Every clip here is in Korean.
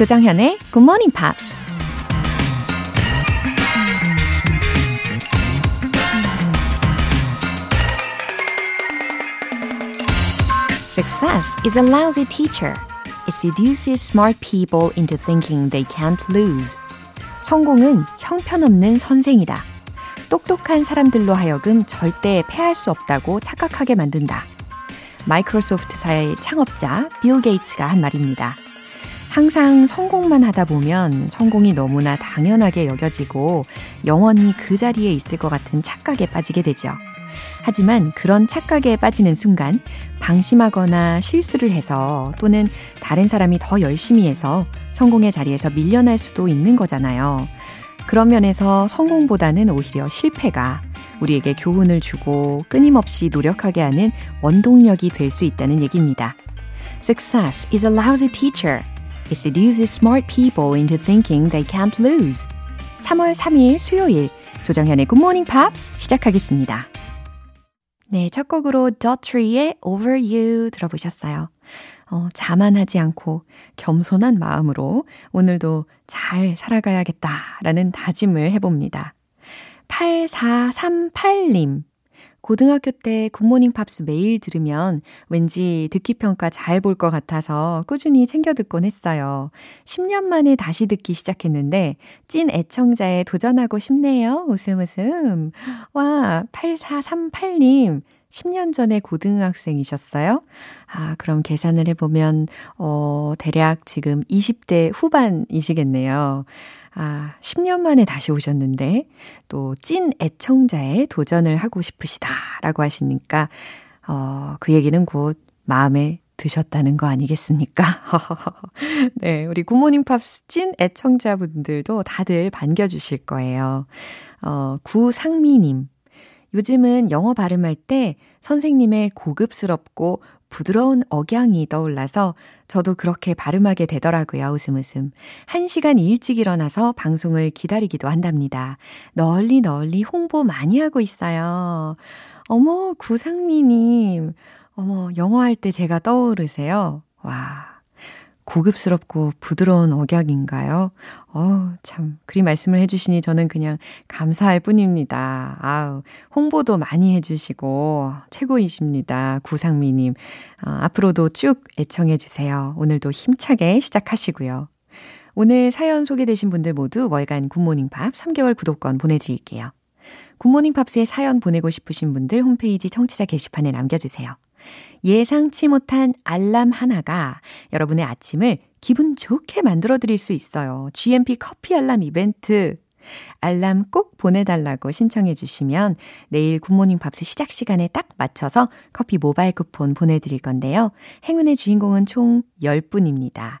조정현의 Good Morning Pops. Success is a lousy teacher. It seduces smart people into thinking they can't lose. 성공은 형편없는 선생이다. 똑똑한 사람들로 하여금 절대 패할 수 없다고 착각하게 만든다. 마이크로소프트사의 창업자 빌 게이츠가 한 말입니다. 항상 성공만 하다 보면 성공이 너무나 당연하게 여겨지고 영원히 그 자리에 있을 것 같은 착각에 빠지게 되죠. 하지만 그런 착각에 빠지는 순간 방심하거나 실수를 해서 또는 다른 사람이 더 열심히 해서 성공의 자리에서 밀려날 수도 있는 거잖아요. 그런 면에서 성공보다는 오히려 실패가 우리에게 교훈을 주고 끊임없이 노력하게 하는 원동력이 될 수 있다는 얘기입니다. Success is a lousy teacher. It seduces smart people into thinking they can't lose. 3월 3일 수요일 조정현의 Good Morning Pops 시작하겠습니다. 네, 첫 곡으로 Daughtry의 Over You 들어보셨어요. 어, 자만하지 않고 겸손한 마음으로 오늘도 잘 살아가야겠다라는 다짐을 해봅니다. 8438님. 고등학교 때 굿모닝 팝스 매일 들으면 왠지 듣기 평가 잘 볼 것 같아서 꾸준히 챙겨 듣곤 했어요. 10년 만에 다시 듣기 시작했는데 찐 애청자에 도전하고 싶네요. 웃음 웃음. 와, 8438님. 10년 전에 고등학생이셨어요? 아, 그럼 계산을 해보면, 어, 대략 지금 20대 후반이시겠네요. 아, 10년 만에 다시 오셨는데, 또 찐 애청자에 도전을 하고 싶으시다, 라고 하시니까, 어, 그 얘기는 곧 마음에 드셨다는 거 아니겠습니까? 네, 우리 굿모닝 팝스 찐 애청자분들도 다들 반겨주실 거예요. 어, 구상미님. 요즘은 영어 발음할 때 선생님의 고급스럽고 부드러운 억양이 떠올라서 저도 그렇게 발음하게 되더라고요. 웃음 웃음. 한 시간 일찍 일어나서 방송을 기다리기도 한답니다. 널리 널리 홍보 많이 하고 있어요. 어머, 구상미님. 어머, 영어 할 때 제가 떠오르세요. 와. 고급스럽고 부드러운 억양인가요? 어, 참, 그리 말씀을 해주시니 저는 그냥 감사할 뿐입니다. 아우, 홍보도 많이 해주시고, 최고이십니다. 구상미님. 어, 앞으로도 쭉 애청해주세요. 오늘도 힘차게 시작하시고요. 오늘 사연 소개되신 분들 모두 월간 굿모닝 팝 3개월 구독권 보내드릴게요. 굿모닝 팝스에 사연 보내고 싶으신 분들 홈페이지 청취자 게시판에 남겨주세요. 예상치 못한 알람 하나가 여러분의 아침을 기분 좋게 만들어 드릴 수 있어요. GMP 커피 알람 이벤트. 알람 꼭 보내달라고 신청해 주시면 내일 굿모닝 팝스 시작 시간에 딱 맞춰서 커피 모바일 쿠폰 보내드릴 건데요. 행운의 주인공은 총 10분입니다.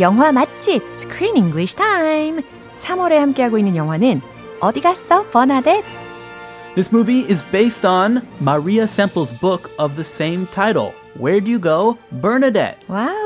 영화 맛집 Screen English Time. 3월에 함께하고 있는 영화는 어디 갔어, 버나뎃? This movie is based on Maria Semple's book of the same title. Where do you go, Bernadette? 와우,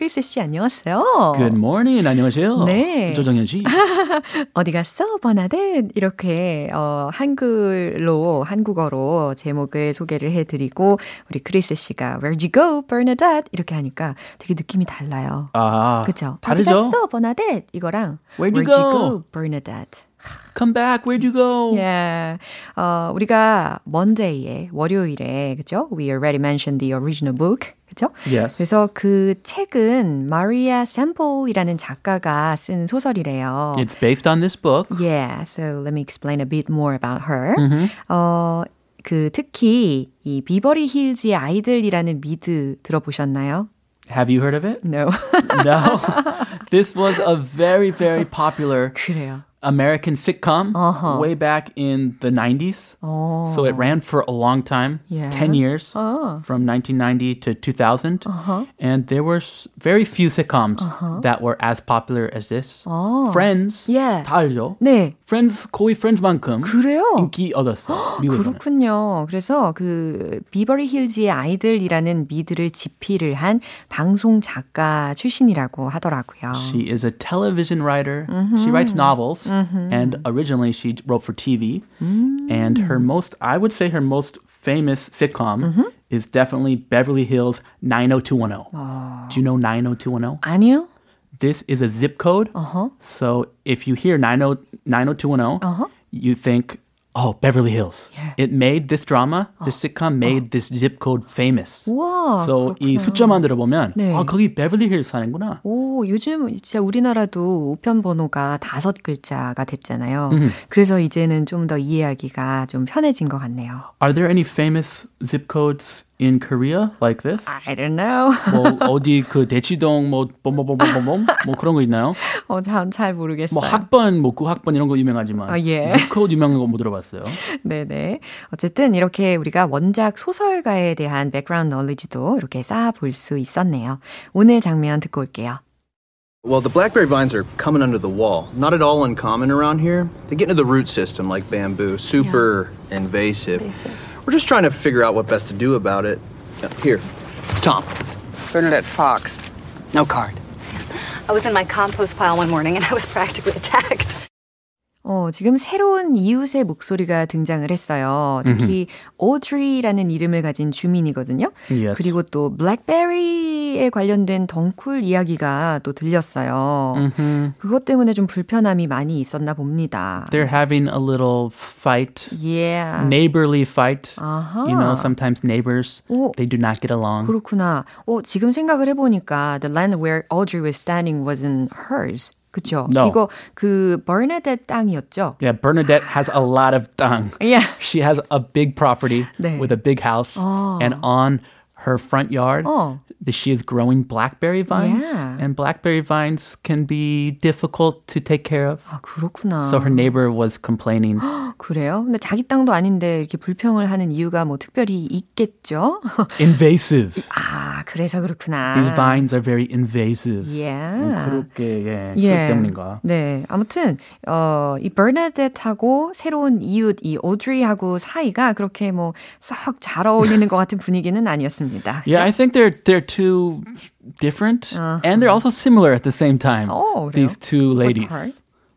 크리스 씨 안녕하세요. Good morning. 안녕하세요. 네. 조정현 씨. 어디 갔어, 버나뎃? 이렇게 어, 한글로 한국어로 제목을 소개를 해 드리고 우리 크리스 씨가 Where'd you go, Bernadette? 이렇게 하니까 되게 느낌이 달라요. 아, 그죠? 다르죠? 어디 갔어, 버나뎃? 이거랑 Where'd you Where'd you go? go, Bernadette? Come back. Where'd you go? Yeah. 어, 우리가 Monday에 월요일에 그죠? We already mentioned the original book. 그죠? Yes. 그래서 그 책은 마리아 샘플이라는 작가가 쓴 소설이래요. It's based on this book. Yeah, so let me explain a bit more about her. 어, 그 특히 이 비버리 힐즈의 아이들이라는 미드 들어보셨나요? Have you heard of it? No. No. this was a very, very popular 그래요. American sitcom Uh-huh. way back in the 90s. 어. So it ran for a long time, Yeah. 10 years, 어. from 1990 to 2000. Uh-huh. And there were s- very few sitcoms that were as popular as this. 어. Friends, Yeah. 다 알죠? 네. Friends, 거의 Friends만큼 그래요? 인기 얻었어요. 미국에서는. 그렇군요. 그래서 그 비버리 힐즈의 아이들이라는 미드를 집필을 한 방송 작가 출신이라고 하더라고요. She is a television writer. She writes novels, and originally she wrote for TV. And her most, I would say, her most famous sitcom is definitely Beverly Hills 90210. Do you know 90210? 아니요? This is a zip code. 어허. So if you hear 90, 90210, Uh-huh. you think, oh, Beverly Hills. It made this drama, this sitcom made this zip code famous. 우와. So 이 숫자만 들어보면 네. 아 거기 베벌리 힐 사는구나. 오, 요즘 진짜 우리나라도 우편 번호가 다섯 글자가 됐잖아요. 그래서 이제는 좀 더 이해하기가 좀 편해진 것 같네요. Are there any famous zip codes in Korea like this? I don't know. 뭐 어디 그 대치동 뭐 봄봄봄봄봄 뭐 그런 거 있나요? 어, 참, 잘 모르겠어요. 뭐 학번 뭐 팔학군 이런 거 유명하지만 아, 예. zip 유명한 거 못 들어봤어요. 네네. 어쨌든 이렇게 우리가 원작 소설가에 대한 background knowledge도 이렇게 쌓아볼 수 있었네요. 오늘 장면 듣고 올게요. Well, the blackberry vines are coming under the wall. Not at all uncommon around here. They get into the root system like bamboo. Super invasive. We're just trying to figure out what best to do about it. Uh, Here, it's Tom. Bernadette Fox. No card. I was in my compost pile one morning and I was practically attacked. 어, 지금 새로운 이웃의 목소리가 등장을 했어요. 특히 오드리라는 이름을 가진 주민이거든요. Yes. 그리고 또 블랙베리에 관련된 덩쿨 이야기가 또 들렸어요. 그것 때문에 좀 불편함이 많이 있었나 봅니다. They're having a little fight, Yeah. neighborly fight. 아하. You know, sometimes neighbors 오. they do not get along. 그렇구나. 어, 지금 생각을 해 보니까 the land where Audrey was standing wasn't hers. 그쵸? No. 이거 그 버네댓 땅이었죠? Yeah, Bernadette has a lot of dung. Yeah. She has a big property 네. with a big house, and on her front yard, 어. the- she is growing blackberry vines, Yeah. and blackberry vines can be difficult to take care of. 아, 그렇구나. So her neighbor was complaining. 그래요? 근데 자기 땅도 아닌데 이렇게 불평을 하는 이유가 뭐 특별히 있겠죠? invasive. 아, 그래서 그렇구나. These vines are very invasive. Yeah. 그렇게 예, 예. 그것 때문인가? 네. 아무튼, 어, 이 버나데트하고 새로운 이웃, 이 오드리하고 사이가 그렇게 뭐 썩 잘 어울리는 것 같은 분위기는 아니었습니다. Yeah, I think they're they're too different, and they're also similar at the same time. 어, 그래요? These two ladies. part?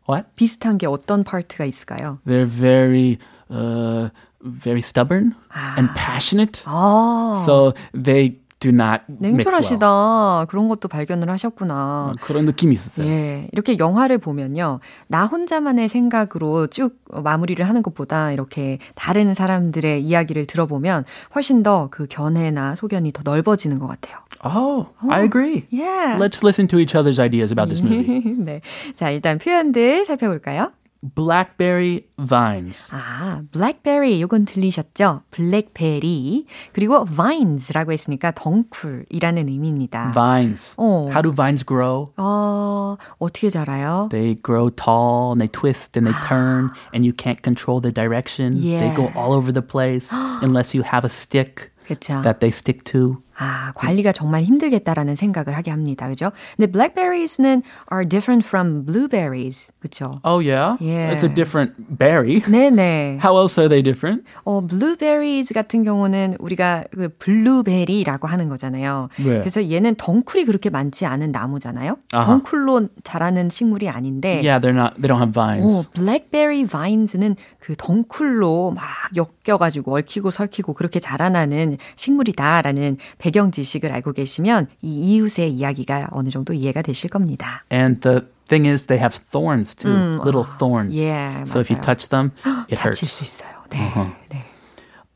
What? 비슷한 게 어떤 파트가 있을까요? They're very, uh, very stubborn and passionate. 아, So they do not mix well. 냉철하시다. 그런 것도 발견을 하셨구나. 어, 그런 느낌이 있었어요. 예, 이렇게 영화를 보면요. 나 혼자만의 생각으로 쭉 마무리를 하는 것보다 이렇게 다른 사람들의 이야기를 들어보면 훨씬 더 그 견해나 소견이 더 넓어지는 것 같아요. Oh, I agree. Yeah. Let's listen to each other's ideas about this movie. 네. 자, 일단 표현들 살펴볼까요? Blackberry vines. 아, blackberry 요건 들리셨죠? 블랙베리. 그리고 vines라고 했으니까 덩쿨이라는 의미입니다. Vines. 어. How do vines grow? 어, 어떻게 자라요? They grow tall and they twist and they turn and you can't control the direction. They go Yeah. all over the place unless you have a stick 그쵸. that they stick to. 아, 관리가 정말 힘들겠다라는 생각을 하게 합니다. 그죠? 근데 blackberries는 are different from blueberries. 그쵸? Oh yeah? Yeah. It's a different berry. 네네. How else are they different? 어, blueberries 같은 경우는 우리가 그 블루베리라고 하는 거잖아요. 네. 그래서 얘는 덩쿨이 그렇게 많지 않은 나무잖아요. 아하. 덩쿨로 자라는 식물이 아닌데 Yeah, they're not they don't have vines. 오, 블랙베리 바인즈는 그 덩쿨로 막 엮여가지고 얽히고 설키고 그렇게 자라나는 식물이다라는 배경 지식을 알고 계시면 이 이웃의 이야기가 어느 정도 이해가 되실 겁니다. And the thing is they have thorns too, little thorns. yeah, So if you 맞아요. touch them, it hurts. 다칠 수 있어요. 네. 네.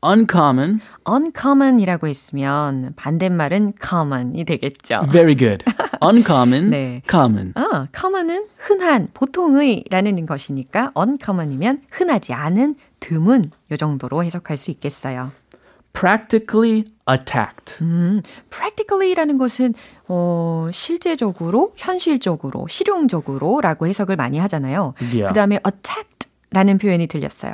Uncommon, uncommon이라고 했으면 반대말은 common이 되겠죠. very good. Uncommon, 네. common. 어, common은 흔한, 보통의라는 것이니까 uncommon이면 흔하지 않은, 드문 요 정도로 해석할 수 있겠어요. Practically attacked. 음, practically라는 것은 어, 실제적으로, 현실적으로, 실용적으로라고 해석을 많이 하잖아요. Yeah. 그다음에 attacked라는 표현이 들렸어요.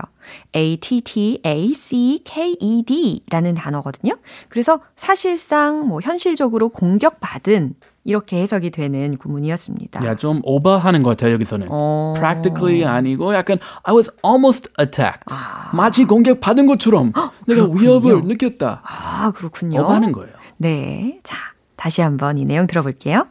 A T T A C K E D라는 단어거든요. 그래서 사실상 뭐 현실적으로 공격받은 이렇게 해석이 되는 구문이었습니다. 야, 좀 오버하는 것 같아요, 여기서는. 어. practically 아니고 약간 I was almost attacked. 마치 공격 받은 것처럼 내가 위협을 느꼈다. 아, 그렇군요. 오버하는 거예요. 네. 자, 다시 한번 이 내용 들어볼게요.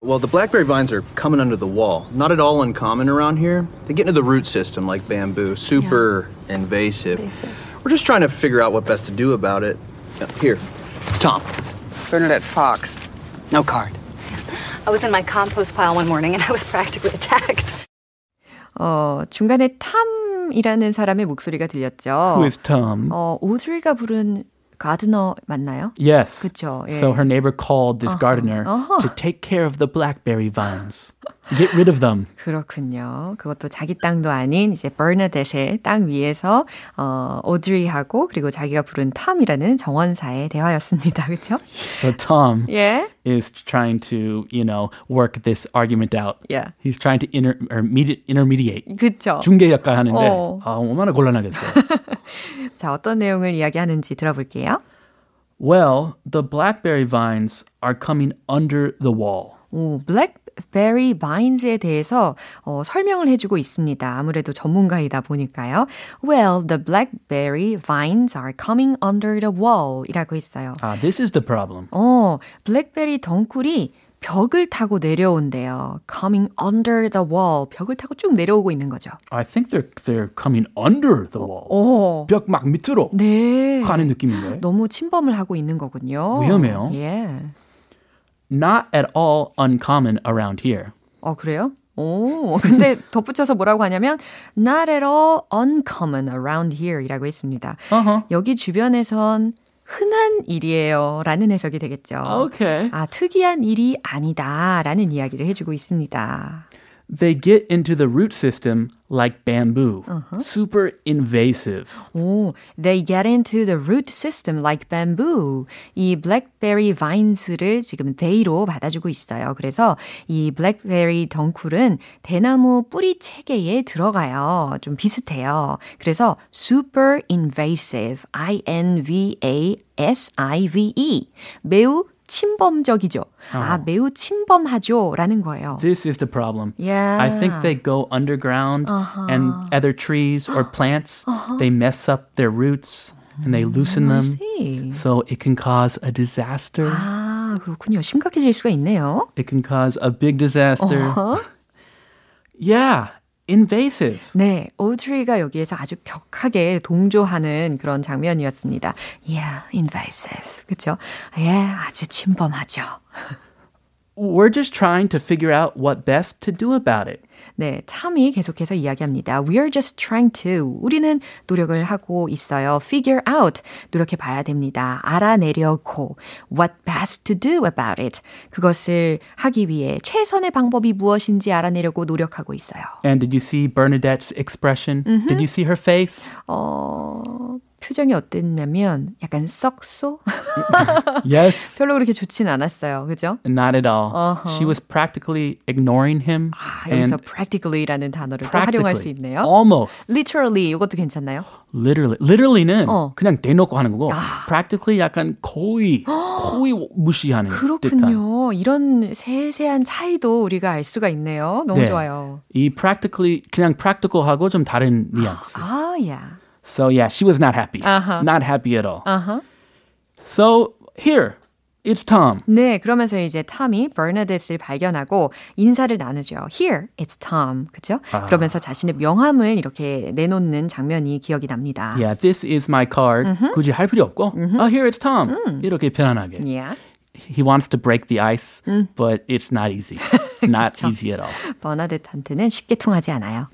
Well, the blackberry vines are coming under the wall. Not at all uncommon around here. They get into the root system like bamboo, super invasive. We're just trying to figure out what best to do about it. Uh, Here, it's Tom. Bernadette Fox. No card. I was in my compost pile one morning and I was practically attacked. 어, 중간에 탐이라는 사람의 목소리가 들렸죠. Who is Tom? 어, 오드리가 부른 가드너 맞나요? Yes. 그쵸, 예. So her neighbor called this gardener 어허. to take care of the blackberry vines. Get rid of them. 그렇군요. 그것도 자기 땅도 아닌 이제 버나뎃의 땅 위에서 어, 오드리하고 그리고 자기가 부른 탐이라는 정원사의 대화였습니다. 그렇죠? So Tom 예. is trying to, you know, work this argument out. Yeah. He's trying to inter, or medi- intermediate. 그렇죠. 중개 역할 하는데 어. 아, 얼마나 곤란하겠어요. 자, 어떤 내용을 이야기하는지 들어볼게요. well, the blackberry vines are coming under the wall. 오, 블 랙베리 바인즈에 대해서 어, 설명을 해주고 있습니다. 아무래도 전문가이다 보니까요. Well, the blackberry vines are coming under the wall 이라고 했어요. Ah, this is the problem. 어, 블랙베리 덩굴이 벽을 타고 내려온대요. Coming under the wall. 벽을 타고 쭉 내려오고 있는 거죠. I think they're they're coming under the wall. 오, 벽막 밑으로 네. 가는 느낌인데. 너무 침범을 하고 있는 거군요. 위험해요. 예. Not at all uncommon around here. 어, 그래요? 오, 근데 덧붙여서 뭐라고 하냐면 not at all uncommon around here 이라고 했습니다. Uh-huh. 여기 주변에선 흔한 일이에요 라는 해석이 되겠죠. Okay. 아, 특이한 일이 아니다 라는 이야기를 해 주고 있습니다. They get into the root system like bamboo. Super invasive. 오, they get into the root system like bamboo. 이 blackberry vines를 지금 they로 받아주고 있어요. 그래서 이 blackberry 덩쿨은 대나무 뿌리 체계에 들어가요. 좀 비슷해요. 그래서 super invasive, I-N-V-A-S-I-V-E. 매우 침범적이죠. 아, 매우 침범하죠. 라는 거예요. This is the problem. Yeah. I think they go underground and other trees or plants, they mess up their roots and they loosen them. see. So it can cause a disaster. 아, 그렇군요. 심각해질 수가 있네요. It can cause a big disaster. Yeah, invasive. 네, 오드리가 여기에서 아주 격하게 동조하는 그런 장면이었습니다. Yeah, invasive. 그쵸? 예, 아주 침범하죠. We're just trying to figure out what best to do about it. 네, 참이 계속해서 이야기합니다. We're just trying to. 우리는 노력을 하고 있어요. Figure out. 노력해 봐야 됩니다. 알아내려고. What best to do about it. 그것을 하기 위해 최선의 방법이 무엇인지 알아내려고 노력하고 있어요. And did you see Bernadette's expression? Did you see her face? 어, 표정이 어땠냐면 약간 썩소? yes. 별로 그렇게 좋진 않았어요. 그죠? Not at all. Uh-huh. She was practically ignoring him. 아, 여기서 practically라는 단어를 또 활용할 수 있네요. almost, literally 이것도 괜찮나요? literally, literally는 어. 그냥 대놓고 하는 거고, practically 약간 거의, 거의 무시하는 듯한. 그렇군요. 이런 세세한 차이도 우리가 알 수가 있네요. 너무 네. 좋아요. 이 practically 그냥 practical하고 좀 다른 뉘앙스. 아, 야. So yeah, she was not happy. Uh-huh. Not happy at all. 아하. So here, it's Tom. 네, 그러면서 이제 탐이 버나뎃을 발견하고 인사를 나누죠. Here, it's Tom. 그죠? 그러면서 자신의 명함을 이렇게 내놓는 장면이 기억이 납니다. Yeah, this is my card. 굳이 할 필요 없고, oh, here it's Tom. 이렇게 편안하게. Yeah. he wants to break the ice, but it's not easy. Not easy at all. 버나데트한테는 쉽게 통하지 않아요.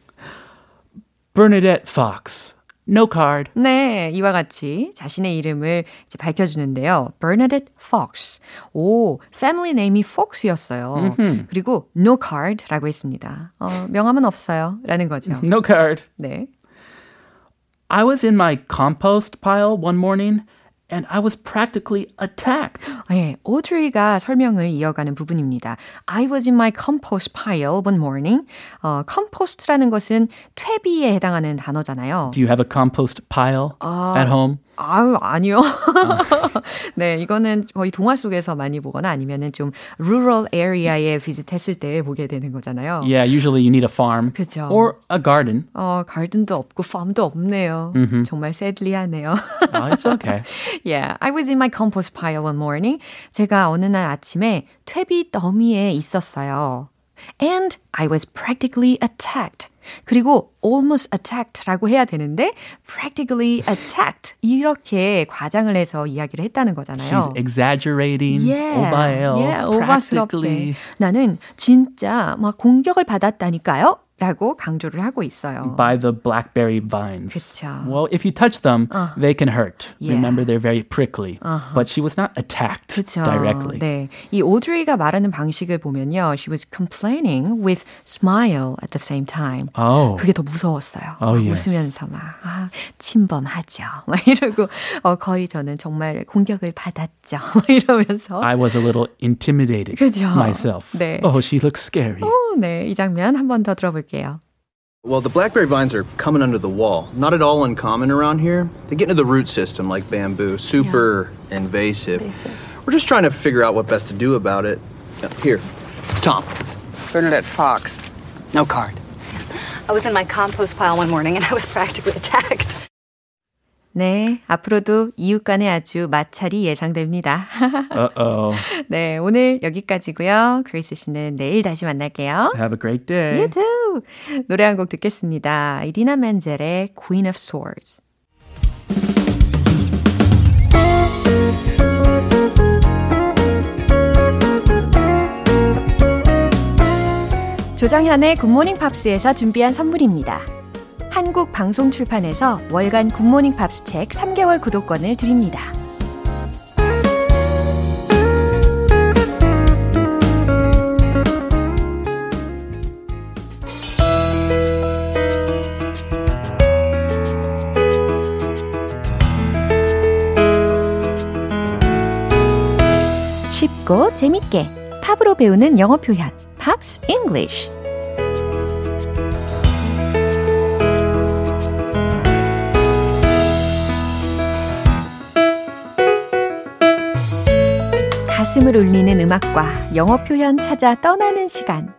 Bernadette Fox. No card. 네, 이와 같이 자신의 이름을 이제 밝혀주는데요. Bernadette Fox. 오, 패밀리 네임이 Fox였어요. 그리고 no card라고 했습니다. 어, 명함은 없어요. 라는 거죠. No card. 네. I was in my compost pile one morning and I was practically attacked. 예, 오드리가 설명을 이어가는 부분입니다. I was in my compost pile one morning. 어, compost라는 것은 퇴비에 해당하는 단어잖아요. Do you have a compost pile at home? 아유, 아니요. 네, 이거는 거의 동화 속에서 많이 보거나 아니면은 좀 rural area에 비슷했을 때 보게 되는 거잖아요. Yeah, usually you need a farm 그죠. or a garden. 어, 가든도 없고 팜도 없네요. 정말 sadly하네요. Oh, it's okay. yeah, I was in my compost pile one morning. 제가 어느 날 아침에 퇴비 더미에 있었어요. And I was practically attacked. 그리고 almost attacked라고 해야 되는데 practically attacked 이렇게 과장을 해서 이야기를 했다는 거잖아요. She's exaggerating. Yeah, 오바예요. yeah, practically. 오바스럽게. 나는 진짜 막 공격을 받았다니까요. 라고 강조를 하고 있어요. by the blackberry vines. 그쵸. Well, if you touch them, they can hurt. Yeah. Remember, they're very prickly. But she was not attacked 그렇죠. directly. 네, 이 오드리가 말하는 방식을 보면요, she was complaining with smile at the same time. Oh. 그게 더 무서웠어요. Oh, 막 yes. 웃으면서 막 아, 침범하죠. 막 이러고 어, 거의 저는 정말 공격을 받았죠. 막 이러면서 I was a little intimidated 그죠. myself. 네. Oh, she looks scary. 오, 네, 이 장면 한 번 더 들어볼게요. Well, the blackberry vines are coming under the wall. Not at all uncommon around here. They get into the root system like bamboo, super invasive. We're just trying to figure out what best to do about it. Uh, Here, it's Tom. Bernadette Fox. No card. I was in my compost pile one morning and I was practically attacked. 네, 앞으로도 이웃 간에 아주 마찰이 예상됩니다. Uh-oh. 네, 오늘 여기까지고요. 크리스 씨는 내일 다시 만날게요. Have a great day. You too. 노래 한 곡 듣겠습니다. 이디나 멘젤의 Queen of Swords. 조정현의 굿모닝 팝스에서 준비한 선물입니다. 한국 방송 출판에서 월간 굿모닝 팝스 책 3개월 구독권을 드립니다. 쉽고 재밌게 팝으로 배우는 영어 표현 Pops English 가슴을 울리는 음악과 영어 표현 찾아 떠나는 시간.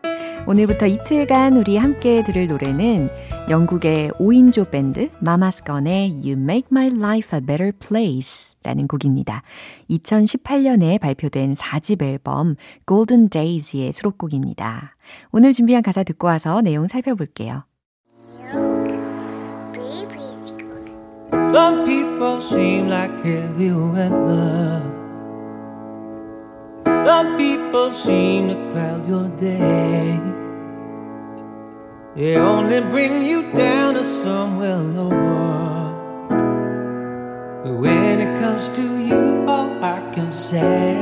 오늘부터 이틀간 우리 함께 들을 노래는 영국의 5인조 밴드 마마스건의 You Make My Life a Better Place 라는 곡입니다. 2018년에 발표된 4집 앨범 Golden Days의 수록곡입니다. 오늘 준비한 가사 듣고 와서 내용 살펴볼게요. Some people seem like heavy weather. Some people seem to cloud your day. They only bring you down to somewhere lower. But when it comes to you, all I can say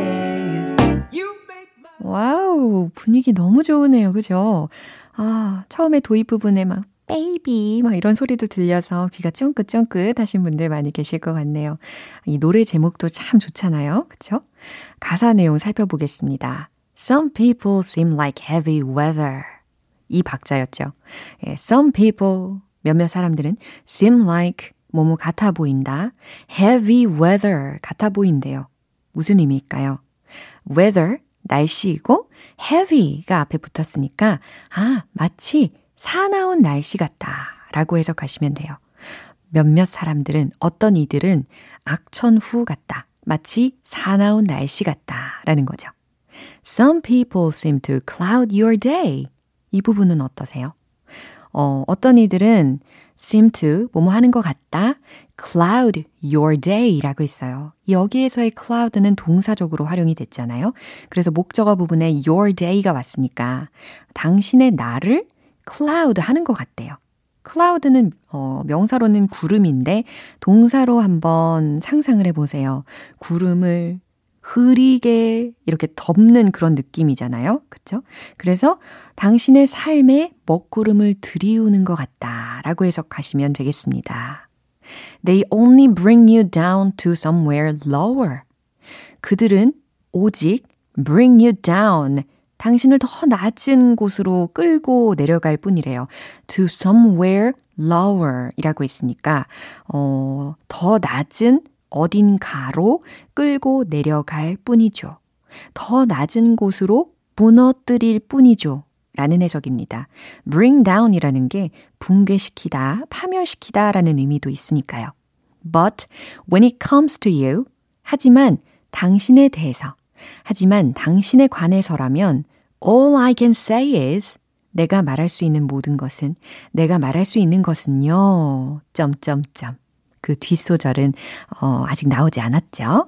is you make my wow, 분위기 너무 좋으네요. 그죠? 아, 처음에 도입 부분에 막 baby 막 이런 소리도 들려서 귀가 쫑긋쫑긋 하신 분들 많이 계실 것 같네요. 이 노래 제목도 참 좋잖아요. 그쵸? 가사 내용 살펴보겠습니다. Some people seem like heavy weather. 이 박자였죠. 예, some people, 몇몇 사람들은 seem like 뭐뭐 같아 보인다. heavy weather 같아 보인대요. 무슨 의미일까요? weather, 날씨이고 heavy가 앞에 붙었으니까 아, 마치 사나운 날씨 같다 라고 해석하시면 돼요. 몇몇 사람들은 어떤 이들은 악천후 같다. 마치 사나운 날씨 같다 라는 거죠. Some people seem to cloud your day. 이 부분은 어떠세요? 어, 어떤 이들은 seem to 뭐뭐 하는 것 같다. cloud your day 라고 있어요. 여기에서의 cloud는 동사적으로 활용이 됐잖아요. 그래서 목적어 부분에 your day가 왔으니까 당신의 날을 cloud 하는 것 같대요. cloud는 어, 명사로는 구름인데 동사로 한번 상상을 해보세요. 구름을 흐리게 이렇게 덮는 그런 느낌이잖아요. 그쵸? 그래서 당신의 삶에 먹구름을 들이우는 것 같다 라고 해석하시면 되겠습니다. They only bring you down to somewhere lower. 그들은 오직 bring you down. 당신을 더 낮은 곳으로 끌고 내려갈 뿐이래요. to somewhere lower 이라고 있으니까, 어, 더 낮은 어딘가로 끌고 내려갈 뿐이죠. 더 낮은 곳으로 무너뜨릴 뿐이죠. 라는 해석입니다. bring down 이라는 게 붕괴시키다, 파멸시키다 라는 의미도 있으니까요. But when it comes to you, 하지만 당신에 대해서, 하지만 당신에 관해서라면 all I can say is 내가 말할 수 있는 모든 것은 내가 말할 수 있는 것은요. 점점점. 그 뒷소절은 어, 아직 나오지 않았죠.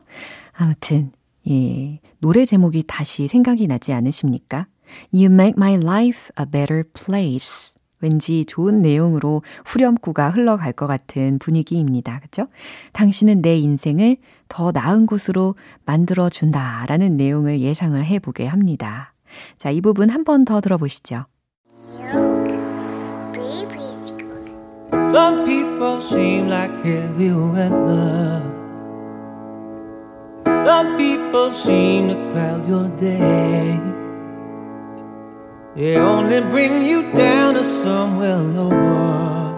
아무튼 예, 노래 제목이 다시 생각이 나지 않으십니까? You make my life a better place. 왠지 좋은 내용으로 후렴구가 흘러갈 것 같은 분위기입니다. 그죠? 당신은 내 인생을 더 나은 곳으로 만들어준다. 라는 내용을 예상을 해보게 합니다. 자, 이 부분 한 번 더 들어보시죠. Some people seem like heavy weather. Some people seem to cloud your day. They only bring you down to somewhere lower.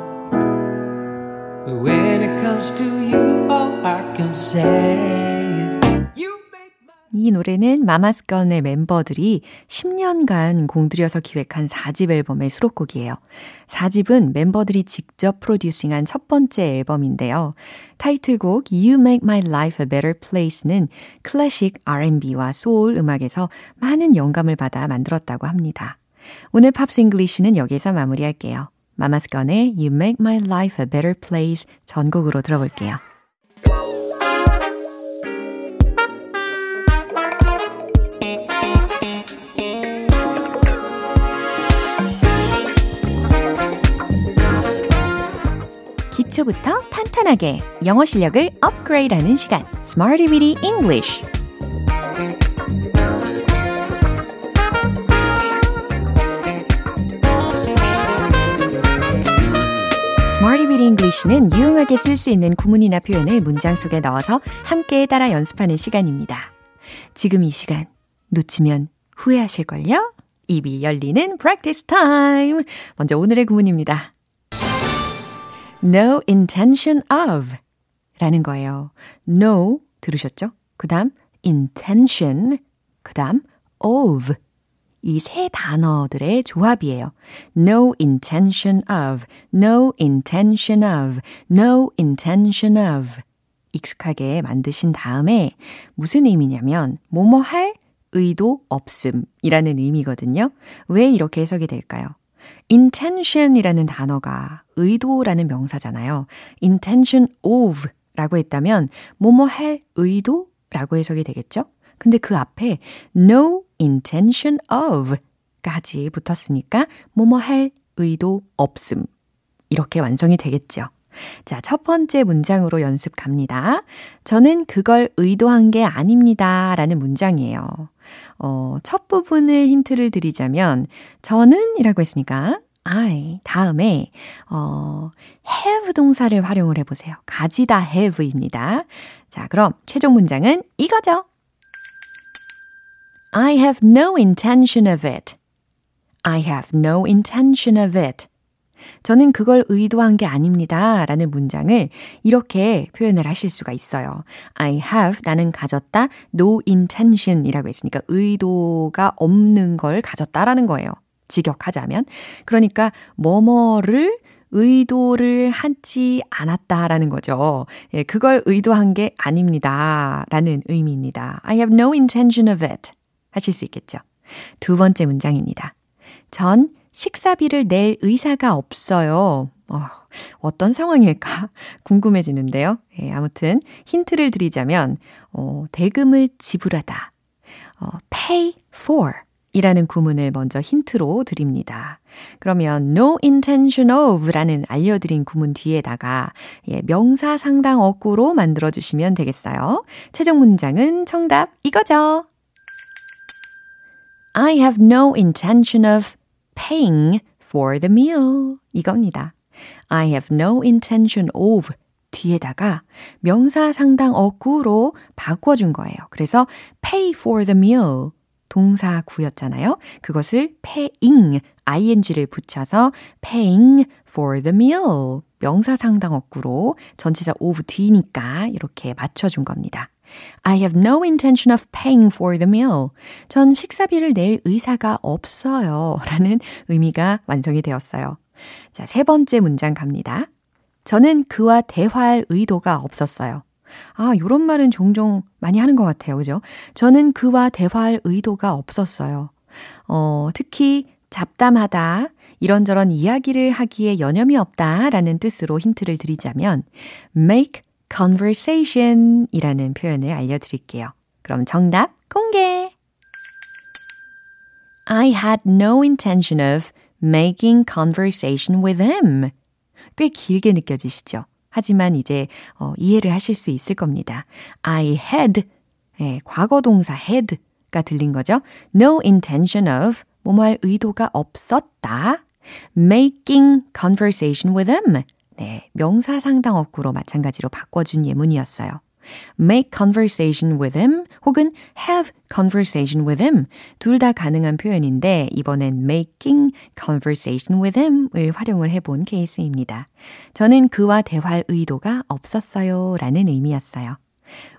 But when it comes to you, all I can say 이 노래는 마마스건의 멤버들이 10년간 공들여서 기획한 4집 앨범의 수록곡이에요. 4집은 멤버들이 직접 producing한 첫 번째 앨범인데요. 타이틀곡 You Make My Life a Better Place는 클래식 R&B와 소울 음악에서 많은 영감을 받아 만들었다고 합니다. 오늘 Pops English는 여기서 마무리할게요. 마마스건의 You Make My Life a Better Place 전곡으로 들어볼게요. 기초부터 탄탄하게 영어 실력을 업그레이드하는 시간, Smarty Weedy English. Weedy English는 유용하게 쓸 수 있는 구문이나 표현을 문장 속에 넣어서 함께 따라 연습하는 시간입니다. 지금 이 시간 놓치면 후회하실걸요? 입이 열리는 practice time. 먼저 오늘의 구문입니다. No intention of 라는 거예요. no 들으셨죠? 그 다음 intention, 그 다음 of 이 세 단어들의 조합이에요. no intention of, no intention of, no intention of 익숙하게 만드신 다음에 무슨 의미냐면 뭐뭐 할 의도 없음이라는 의미거든요. 왜 이렇게 해석이 될까요? Intention이라는 단어가 의도라는 명사잖아요. intention of 라고 했다면 뭐뭐 할 의도라고 해석이 되겠죠? 근데 그 앞에 no intention of 까지 붙었으니까 뭐뭐 할 의도 없음. 이렇게 완성이 되겠죠. 자, 첫 번째 문장으로 연습 갑니다. 저는 그걸 의도한 게 아닙니다. 라는 문장이에요. 어, 첫 부분을 힌트를 드리자면, 저는 이라고 했으니까, I 다음에 어 have 동사를 활용을 해보세요. 가지다 have입니다. 자, 그럼 최종 문장은 이거죠. I have no intention of it. I have no intention of it. 저는 그걸 의도한 게 아닙니다. 라는 문장을 이렇게 표현을 하실 수가 있어요. I have, 나는 가졌다, no intention 이라고 했으니까 의도가 없는 걸 가졌다라는 거예요. 직역하자면. 그러니까 뭐뭐를 의도를 하지 않았다라는 거죠. 예, 그걸 의도한 게 아닙니다. 라는 의미입니다. I have no intention of it. 하실 수 있겠죠. 두 번째 문장입니다. 전 식사비를 낼 의사가 없어요. 어, 어떤 상황일까 궁금해지는데요. 예, 아무튼 힌트를 드리자면 어, 대금을 지불하다. 어, pay for 이라는 구문을 먼저 힌트로 드립니다. 그러면 no intention of 라는 알려드린 구문 뒤에다가 예, 명사 상당 어구로 만들어주시면 되겠어요. 최종 문장은 정답 이거죠. I have no intention of paying for the meal. 이겁니다. I have no intention of 뒤에다가 명사 상당 어구로 바꿔준 거예요. 그래서 pay for the meal 동사구였잖아요. 그것을 paying, ing를 붙여서 paying for the meal 명사 상당 어구로 전치사 of 뒤니까 이렇게 맞춰준 겁니다. I have no intention of paying for the meal. 전 식사비를 낼 의사가 없어요. 라는 의미가 완성이 되었어요. 자, 세 번째 문장 갑니다. 저는 그와 대화할 의도가 없었어요. 아, 요런 말은 종종 많이 하는 것 같아요. 그죠? 저는 그와 대화할 의도가 없었어요. 어, 특히 잡담하다, 이런저런 이야기를 하기에 여념이 없다 라는 뜻으로 힌트를 드리자면 make conversation 이라는 표현을 알려드릴게요. 그럼 정답 공개! I had no intention of making conversation with him. 꽤 길게 느껴지시죠? 하지만 이제 어, 이해를 하실 수 있을 겁니다. I had 예, 과거 동사 had가 들린 거죠. No intention of 뭐뭐할 의도가 없었다. Making conversation with him. 네, 명사 상당 어구로 마찬가지로 바꿔준 예문이었어요. make conversation with him 혹은 have conversation with him 둘 다 가능한 표현인데 이번엔 making conversation with him을 활용을 해본 케이스입니다. 저는 그와 대화할 의도가 없었어요 라는 의미였어요.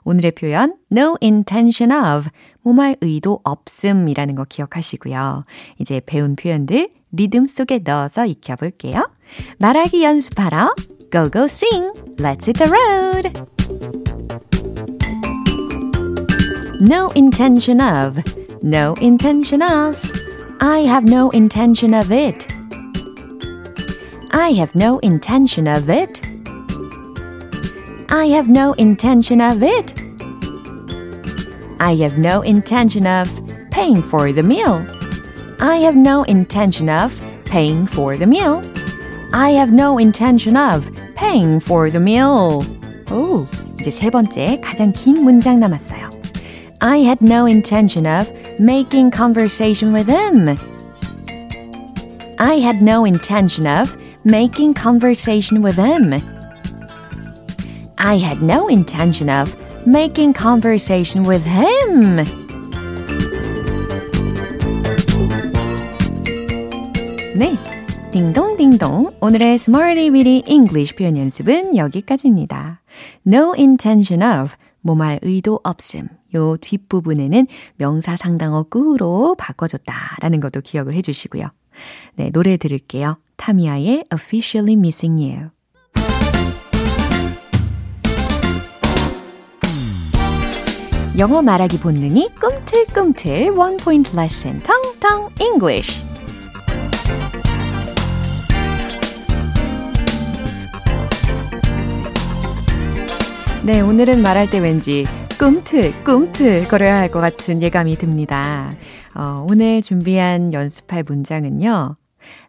오늘의 표현 no intention of 뭐말 의도 없음이라는 거 기억하시고요. 이제 배운 표현들 리듬 속에 넣어서 익혀볼게요. 말하기 연습하러 Go Go Sing! Let's hit the road! No intention of. No intention of. I have no intention of it. I have no intention of it. I have no intention of it. I have no intention of paying for the meal. I have no intention of paying for the meal. I have no intention of paying for the meal. 오, 이제 세 번째 가장 긴 문장 남았어요. I had no intention of making conversation with him. I had no intention of making conversation with him. I had no intention of making conversation with him. 네. 딩동딩동. 오늘의 Smarty Weedy English 표현 연습은 여기까지입니다. No intention of. 뭐말 의도 없음. 요 뒷부분에는 명사 상당어구로 바꿔줬다라는 것도 기억을 해주시고요. 네, 노래 들을게요. 타미아의 Officially Missing You. 영어 말하기 본능이 꿈틀꿈틀 원 포인트 레슨 텅텅 English. 네, 오늘은 말할 때 왠지 꿈틀, 꿈틀 거려야 할 것 같은 예감이 듭니다. 어, 오늘 준비한 연습할 문장은요.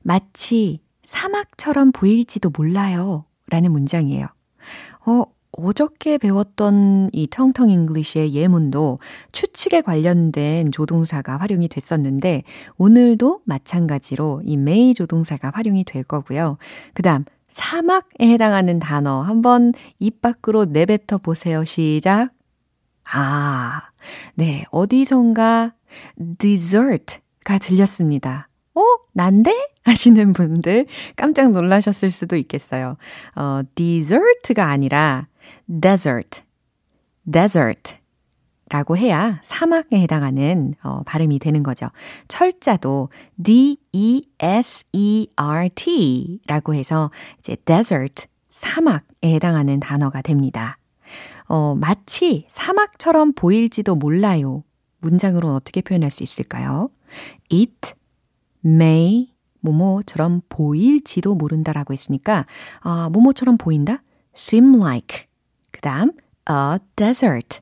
마치 사막처럼 보일지도 몰라요. 라는 문장이에요. 어, 어저께 배웠던 이 텅텅 English의 예문도 추측에 관련된 조동사가 활용이 됐었는데 오늘도 마찬가지로 이 may 조동사가 활용이 될 거고요. 그 다음 사막에 해당하는 단어 한번 입 밖으로 내뱉어 보세요. 시작. 아, 네, 어디선가 desert가 들렸습니다. 어? 난데? 하시는 분들 깜짝 놀라셨을 수도 있겠어요. 어, desert가 아니라 desert, desert 라고 해야 사막에 해당하는 어, 발음이 되는 거죠. 철자도 D-E-S-E-R-T 라고 해서 이제 desert, 사막에 해당하는 단어가 됩니다. 어, 마치 사막처럼 보일지도 몰라요. 문장으로는 어떻게 표현할 수 있을까요? It may 뭐뭐처럼 보일지도 모른다라고 했으니까 아, 뭐뭐처럼 보인다? seem like. 그 다음 a desert.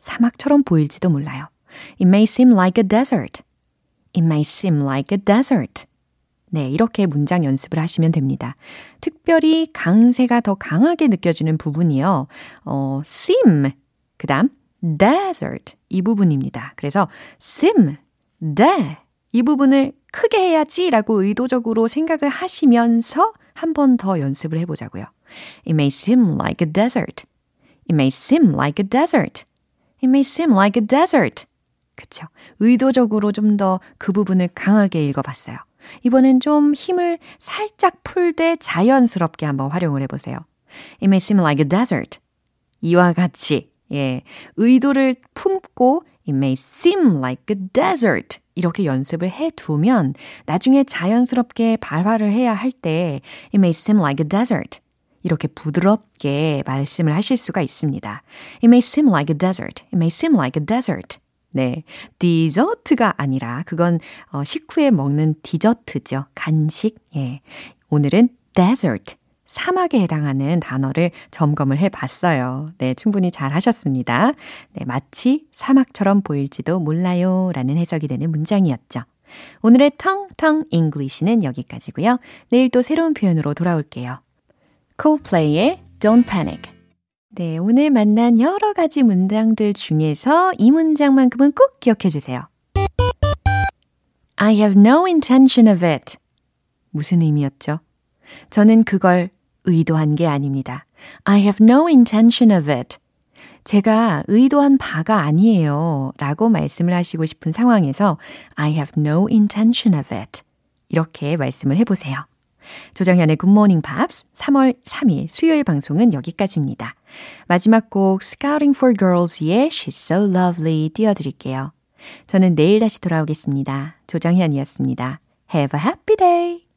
사막처럼 보일지도 몰라요. It may seem like a desert. It may seem like a desert. 네, 이렇게 문장 연습을 하시면 됩니다. 특별히 강세가 더 강하게 느껴지는 부분이요. 어, seem, 그 다음 desert 이 부분입니다. 그래서 seem, de 이 부분을 크게 해야지라고 의도적으로 생각을 하시면서 한 번 더 연습을 해보자고요. It may seem like a desert. It may seem like a desert. It may seem like a desert. 그쵸. 의도적으로 좀 더 그 부분을 강하게 읽어봤어요. 이번엔 좀 힘을 살짝 풀되 자연스럽게 한번 활용을 해보세요. It may seem like a desert. 이와 같이, 예, 의도를 품고 It may seem like a desert. 이렇게 연습을 해 두면 나중에 자연스럽게 발화를 해야 할 때 It may seem like a desert. 이렇게 부드럽게 말씀을 하실 수가 있습니다. It may seem like a desert. It may seem like a desert. 네. 디저트가 아니라 그건 어, 식후에 먹는 디저트죠. 간식. 예. 오늘은 desert. 사막에 해당하는 단어를 점검을 해 봤어요. 네, 충분히 잘 하셨습니다. 네, 마치 사막처럼 보일지도 몰라요. 라는 해석이 되는 문장이었죠. 오늘의 텅텅 English는 여기까지고요. 내일 또 새로운 표현으로 돌아올게요. Coldplay의 Don't Panic. 네, 오늘 만난 여러 가지 문장들 중에서 이 문장만큼은 꼭 기억해 주세요. I have no intention of it. 무슨 의미였죠? 저는 그걸 의도한 게 아닙니다. I have no intention of it. 제가 의도한 바가 아니에요. 라고 말씀을 하시고 싶은 상황에서 I have no intention of it. 이렇게 말씀을 해보세요. 조정현의 Morning Pops 3월 3일 수요일 방송은 여기까지입니다. 마지막 곡 Scouting for Girls의 She's So Lovely 띄워드릴게요. 저는 내일 다시 돌아오겠습니다. 조정현이었습니다. Have a happy day!